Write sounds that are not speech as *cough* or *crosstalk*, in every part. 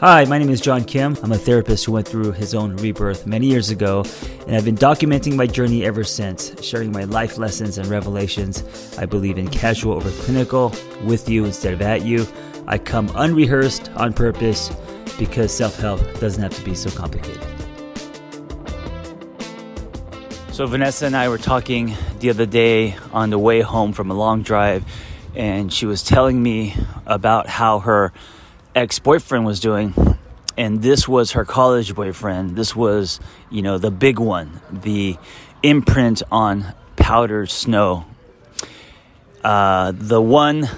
Hi, my name is John Kim. I'm a therapist who went through his own rebirth many years ago, and I've been documenting my journey ever since, sharing my life lessons and revelations. I believe in casual over clinical, with you instead of at you. I come unrehearsed on purpose because self help doesn't have to be so complicated. So, Vanessa and I were talking the other day on the way home from a long drive, and she was telling me about how her ex boyfriend was doing. And this was her college boyfriend. This was, you know, the big one, the imprint on powdered snow. Uh, the one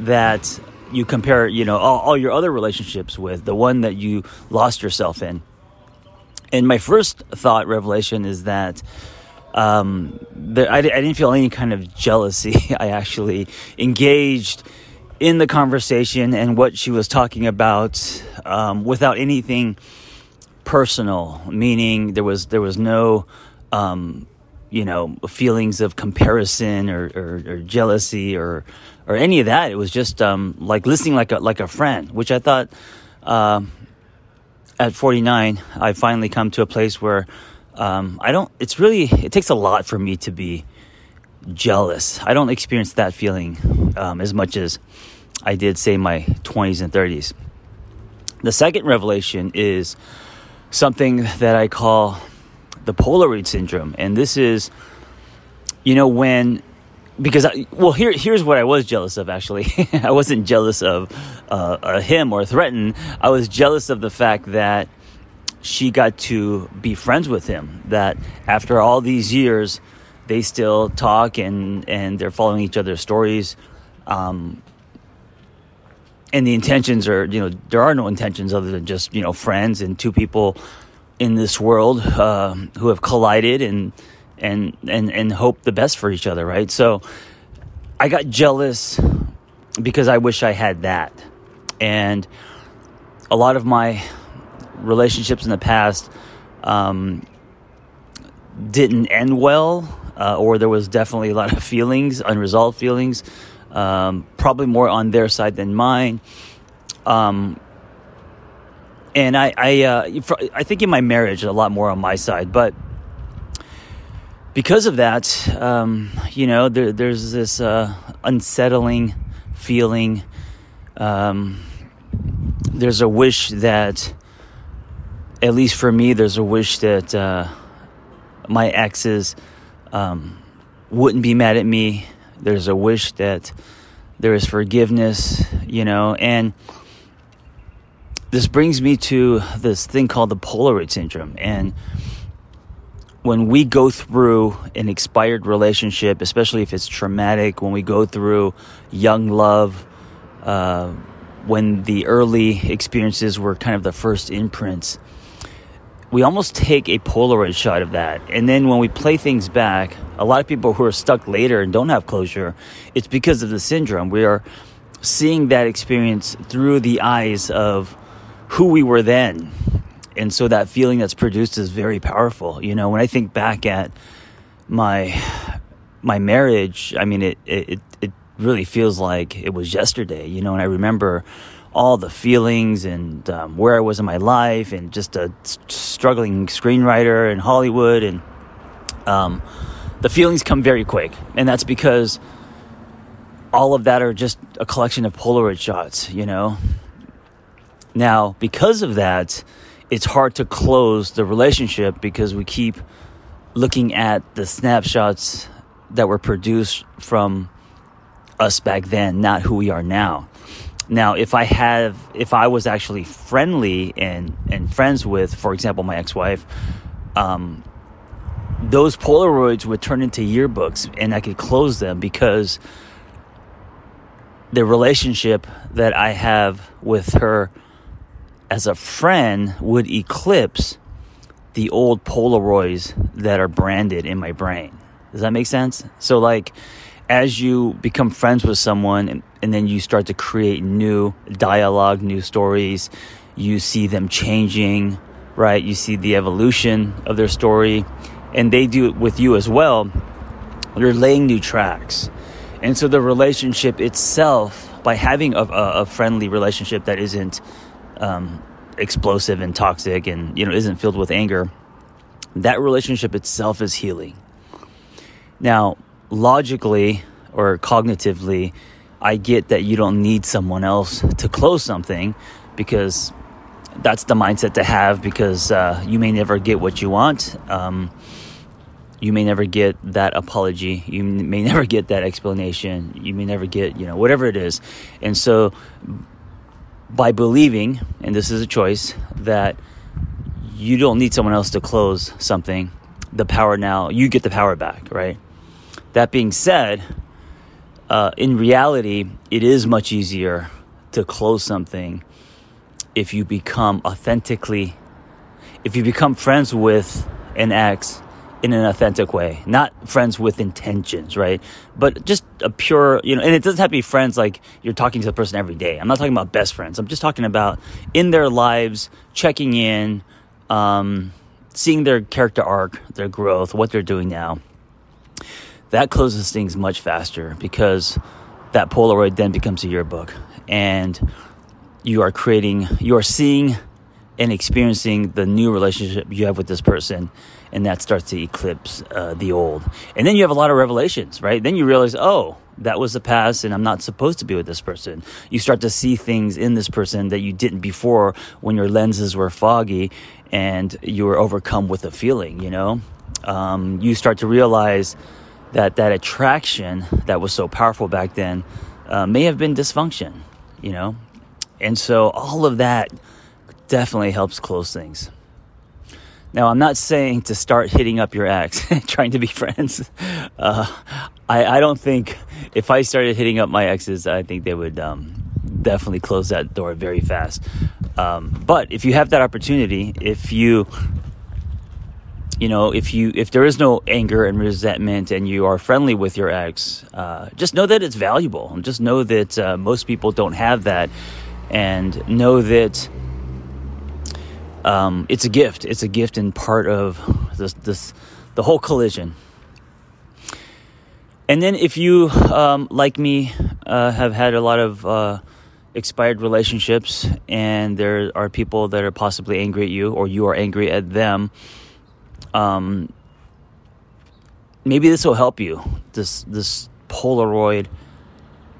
that you compare, you know, all, all your other relationships with, the one that you lost yourself in. And my first thought revelation is that um, I, I didn't feel any kind of jealousy. *laughs* I actually engaged in the conversation and what she was talking about um, without anything personal, meaning there was there was no um, you know feelings of comparison or, or, or, jealousy or or any of that. It was just um, like listening like a like a friend, which I thought uh, at 49 I finally come to a place where um, I don't. It's really it takes a lot for me to be jealous. I don't experience that feeling um, as much as I did say my 20s and 30s. The second revelation is something that I call the Polaroid syndrome. And this is, you know, when, because, I, well, here, here's what I was jealous of actually. *laughs* I wasn't jealous of uh, him or threatened. I was jealous of the fact that she got to be friends with him, that after all these years, they still talk and, and they're following each other's stories. Um, and the intentions are, you know, there are no intentions other than just, you know, friends and two people in this world uh, who have collided and and and and hope the best for each other, right? So I got jealous because I wish I had that, and a lot of my relationships in the past um, didn't end well, uh, or there was definitely a lot of feelings, unresolved feelings um, probably more on their side than mine. Um, and I, I, uh, I think in my marriage, a lot more on my side, but because of that, um, you know, there, there's this uh, unsettling feeling. Um, there's a wish that, at least for me, there's a wish that uh, my exes um, wouldn't be mad at me there's a wish that there is forgiveness, you know, and this brings me to this thing called the Polaroid syndrome. And when we go through an expired relationship, especially if it's traumatic, when we go through young love, uh, when the early experiences were kind of the first imprints, we almost take a Polaroid shot of that. And then when we play things back, a lot of people who are stuck later and don't have closure, it's because of the syndrome. We are seeing that experience through the eyes of who we were then. And so that feeling that's produced is very powerful. You know, when I think back at my my marriage, I mean it it it really feels like it was yesterday, you know, and I remember all the feelings and um, where I was in my life, and just a struggling screenwriter in Hollywood, and um, the feelings come very quick, and that's because all of that are just a collection of Polaroid shots, you know. Now, because of that, it's hard to close the relationship because we keep looking at the snapshots that were produced from us back then, not who we are now. Now, if I have, if I was actually friendly and and friends with, for example, my ex-wife, um, those Polaroids would turn into yearbooks, and I could close them because the relationship that I have with her as a friend would eclipse the old Polaroids that are branded in my brain. Does that make sense? So, like, as you become friends with someone and, and then you start to create new dialogue, new stories, you see them changing, right? You see the evolution of their story, and they do it with you as well. You're laying new tracks. And so the relationship itself, by having a, a, friendly relationship that isn't um, explosive and toxic and you know isn't filled with anger that relationship itself is healing now logically or cognitively i get that you don't need someone else to close something because that's the mindset to have because uh, you may never get what you want. Um, you may never get that apology. You may *laughs* never get that explanation. You may never get you know whatever it is. And so by believing and this is a choice that you don't need someone else to close something the power now you get the power back right? That being said uh, in reality it is much easier to close something if you become authentically if you become friends with an ex in an authentic way, not friends with intentions, right? But just a pure, you know, and it doesn't have to be friends like you're talking to the person every day. I'm not talking about best friends. I'm just talking about in their lives, checking in, um, seeing their character arc, their growth, what they're doing now. That closes things much faster because that Polaroid then becomes a yearbook and you are creating, you are seeing and experiencing the new relationship you have with this person and that starts to eclipse uh, the old. And then you have a lot of revelations, right? Then you realize, oh, that was the past, and I'm not supposed to be with this person. You start to see things in this person that you didn't before when your lenses were foggy and you were overcome with a feeling, you know? Um, you start to realize that that attraction that was so powerful back then uh, may have been dysfunction, you know? And so all of that definitely helps close things. Now, I'm not saying to start hitting up your ex, *laughs* trying to be friends. *laughs* Uh, I, I, don't think if I started hitting up my exes, I think they would um, definitely close that door very fast. Um, but if you have that opportunity, if you you know if you if there is no anger and resentment and you are friendly with your ex uh, just know that it's valuable just know that uh, most people don't have that and know that um, it's a gift. It's a gift and part of this, this the whole collision. And then, if you, um, like me, uh, have had a lot of uh, expired relationships, and there are people that are possibly angry at you, or you are angry at them, um, maybe this will help you. This this Polaroid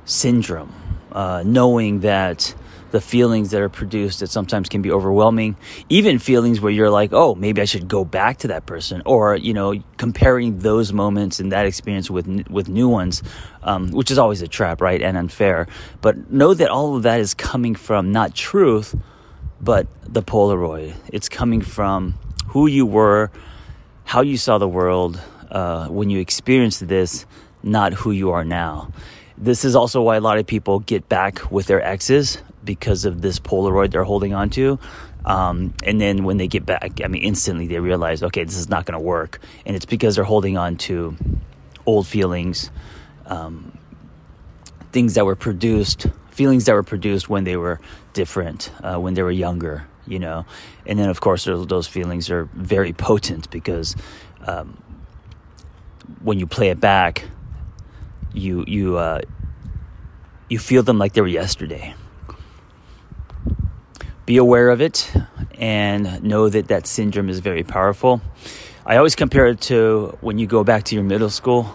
syndrome, uh, knowing that the feelings that are produced that sometimes can be overwhelming even feelings where you're like oh maybe i should go back to that person or you know comparing those moments and that experience with with new ones um, which is always a trap right and unfair but know that all of that is coming from not truth but the polaroid it's coming from who you were how you saw the world uh, when you experienced this not who you are now this is also why a lot of people get back with their exes because of this Polaroid they're holding on to. Um, and then when they get back, I mean, instantly they realize, okay, this is not going to work. And it's because they're holding on to old feelings, um, things that were produced, feelings that were produced when they were different, uh, when they were younger, you know. And then, of course, those feelings are very potent because um, when you play it back, you you uh, you feel them like they were yesterday be aware of it and know that that syndrome is very powerful. I always compare it to when you go back to your middle school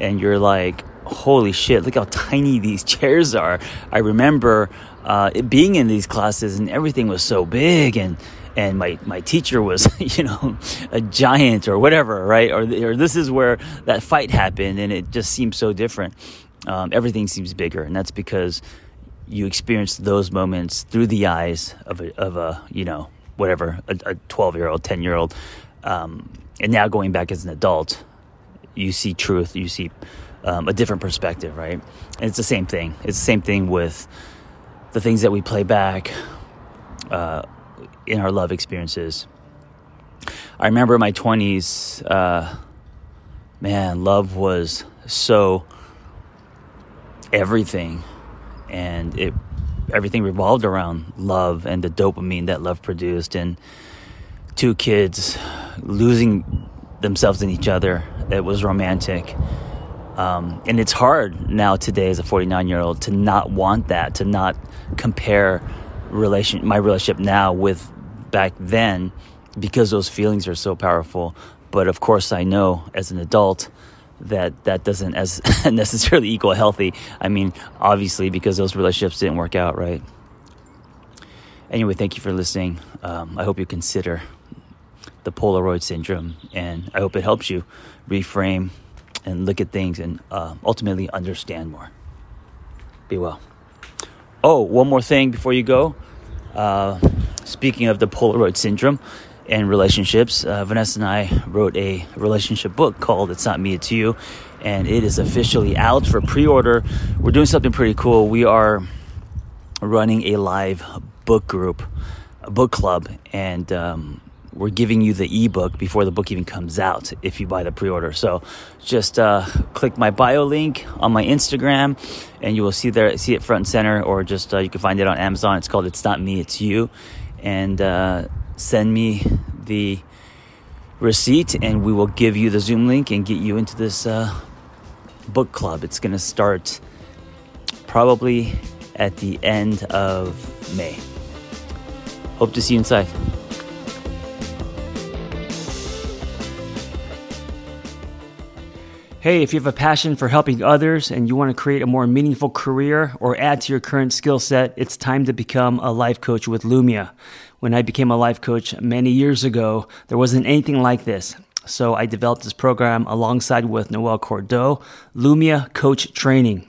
and you're like, holy shit, look how tiny these *laughs* chairs are. I remember uh, being in these classes and everything was so big and and my, my teacher was, *laughs* you know, a giant or whatever, right? Or, or this is where that fight happened and it just seems so different. Um, everything seems bigger, and that's because you experience those moments through the eyes of a, of a you know whatever a 12 year old 10 year old um, and now going back as an adult you see truth you see um, a different perspective right? And it's the same thing. It's the same thing with the things that we play back uh, in our love experiences. I remember in my 20s uh, man love was so everything. And it everything revolved around love and the dopamine that love produced. And two kids losing themselves in each other it was romantic um, and it's hard now today as a 49 year old to not want that to not compare relation my relationship now with back then because those feelings are so powerful. But of course, I know as an adult that that doesn't as *laughs* necessarily equal healthy. I mean, obviously, because those relationships didn't work out, right? Anyway, thank you for listening. Um, I hope you consider the Polaroid syndrome, and I hope it helps you reframe and look at things and uh, ultimately understand more. Be well. Oh, one more thing before you go. Uh, speaking of the Polaroid syndrome and relationships, uh, Vanessa and I wrote a relationship book called It's Not Me, It's You, and it is officially out for pre order. We're doing something pretty cool. We are running a live book group, a book club, and um, we're giving you the ebook before the book even comes out if you buy the pre-order. So just uh, click my bio link on my Instagram, and you will see there see it front and center, or just uh, you can find it on Amazon. It's called "It's Not Me, It's You," and uh, send me the receipt, and we will give you the Zoom link and get you into this uh, book club. It's going to start probably at the end of May. Hope to see you inside. Hey, if you have a passion for helping others and you want to create a more meaningful career or add to your current skill set, it's time to become a life coach with Lumia. When I became a life coach many years ago, there wasn't anything like this. So I developed this program alongside with Noel Cordeau, Lumia Coach Training